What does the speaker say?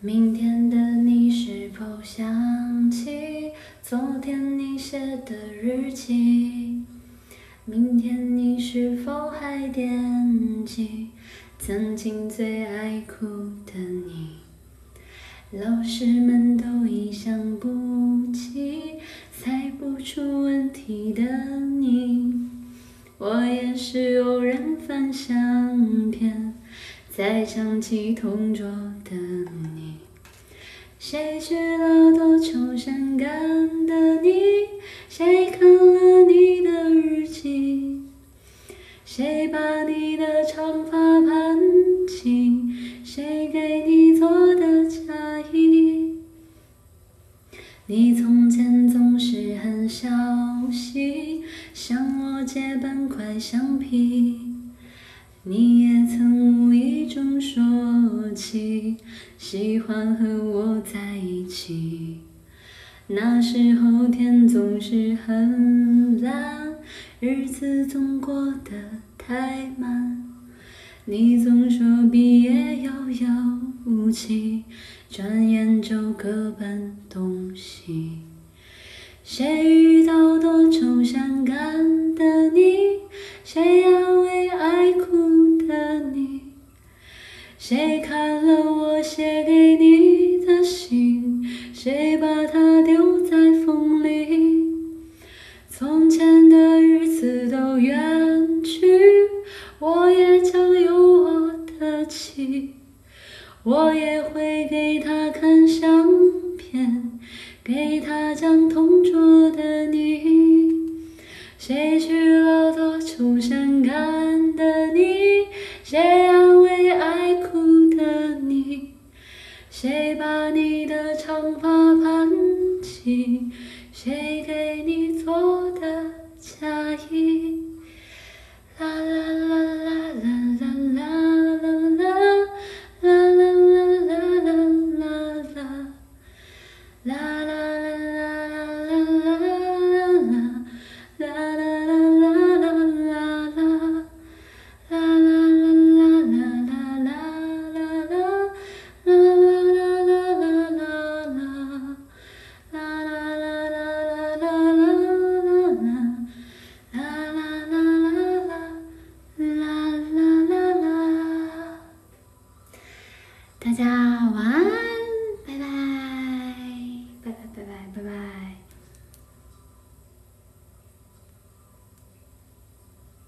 明天的你是否想起昨天你写的日记？明天你是否还惦记曾经最爱哭的你？老师们都已想不起猜不出问题的你，我也是偶然翻相片才想起同桌。谁去了多愁善感的你？谁看了你的日记？谁把你的长发盘起？谁给你做的嫁衣？你从前总是很小心，向我借半块橡皮。你也曾无意中说起，喜欢和我在一起。那时候天总是很蓝，日子总过得太慢。你总说毕业遥遥无期，转眼就各奔东西。谁遇到谁看了我写给你的信？谁把它丢在风里？从前的日子都远去，我也将有我的妻。我也会给他看相片，给他讲同桌的你。谁去了谁把你的长发盘起？谁给大家晚安拜拜。拜拜拜拜拜拜。